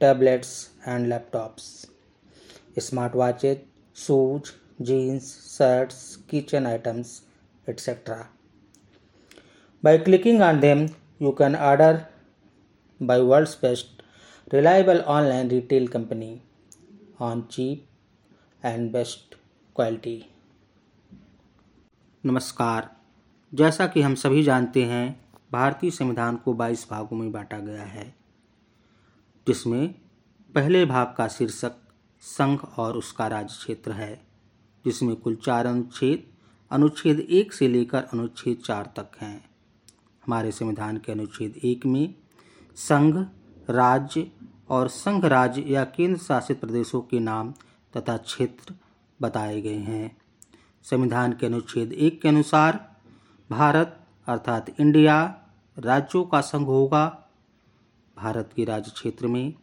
tablets and laptops smart watches shoes jeans shirts kitchen items etcetera by clicking on them you can order by world's best reliable online retail company on cheap and best quality नमस्कार। जैसा कि हम सभी जानते हैं, भारतीय संविधान को 22 भागों में बांटा गया है। जिसमें पहले भाग का शीर्षक संघ और उसका राज्य क्षेत्र है, जिसमें कुल चार अनुच्छेद अनुच्छेद एक से लेकर अनुच्छेद चार तक हैं। हमारे संविधान के अनुच्छेद एक में संघ, राज्य और संघ राज्य या केंद्र शासित प्रदेशों के नाम तथा क्षेत्र बताए गए हैं। संविधान के अनुच्छेद एक के अनुसार भारत अर्थात इंडिया राज्यों का संघ होगा भारत के राज्य क्षेत्र में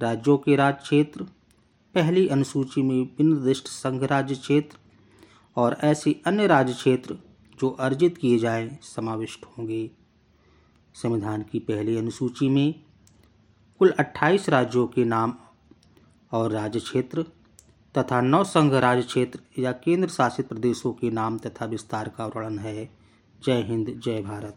राज्यों के राज्य क्षेत्र पहली अनुसूची में विनिर्दिष्ट संघ राज्य क्षेत्र और ऐसे अन्य राज्य क्षेत्र जो अर्जित किए जाएँ, समाविष्ट होंगे। संविधान की पहली अनुसूची में कुल 28 राज्यों के नाम और राज्य क्षेत्र तथा नौ संघ राज्य क्षेत्र या केंद्र शासित प्रदेशों के नाम तथा विस्तार का वर्णन है। जय हिंद, जय भारत।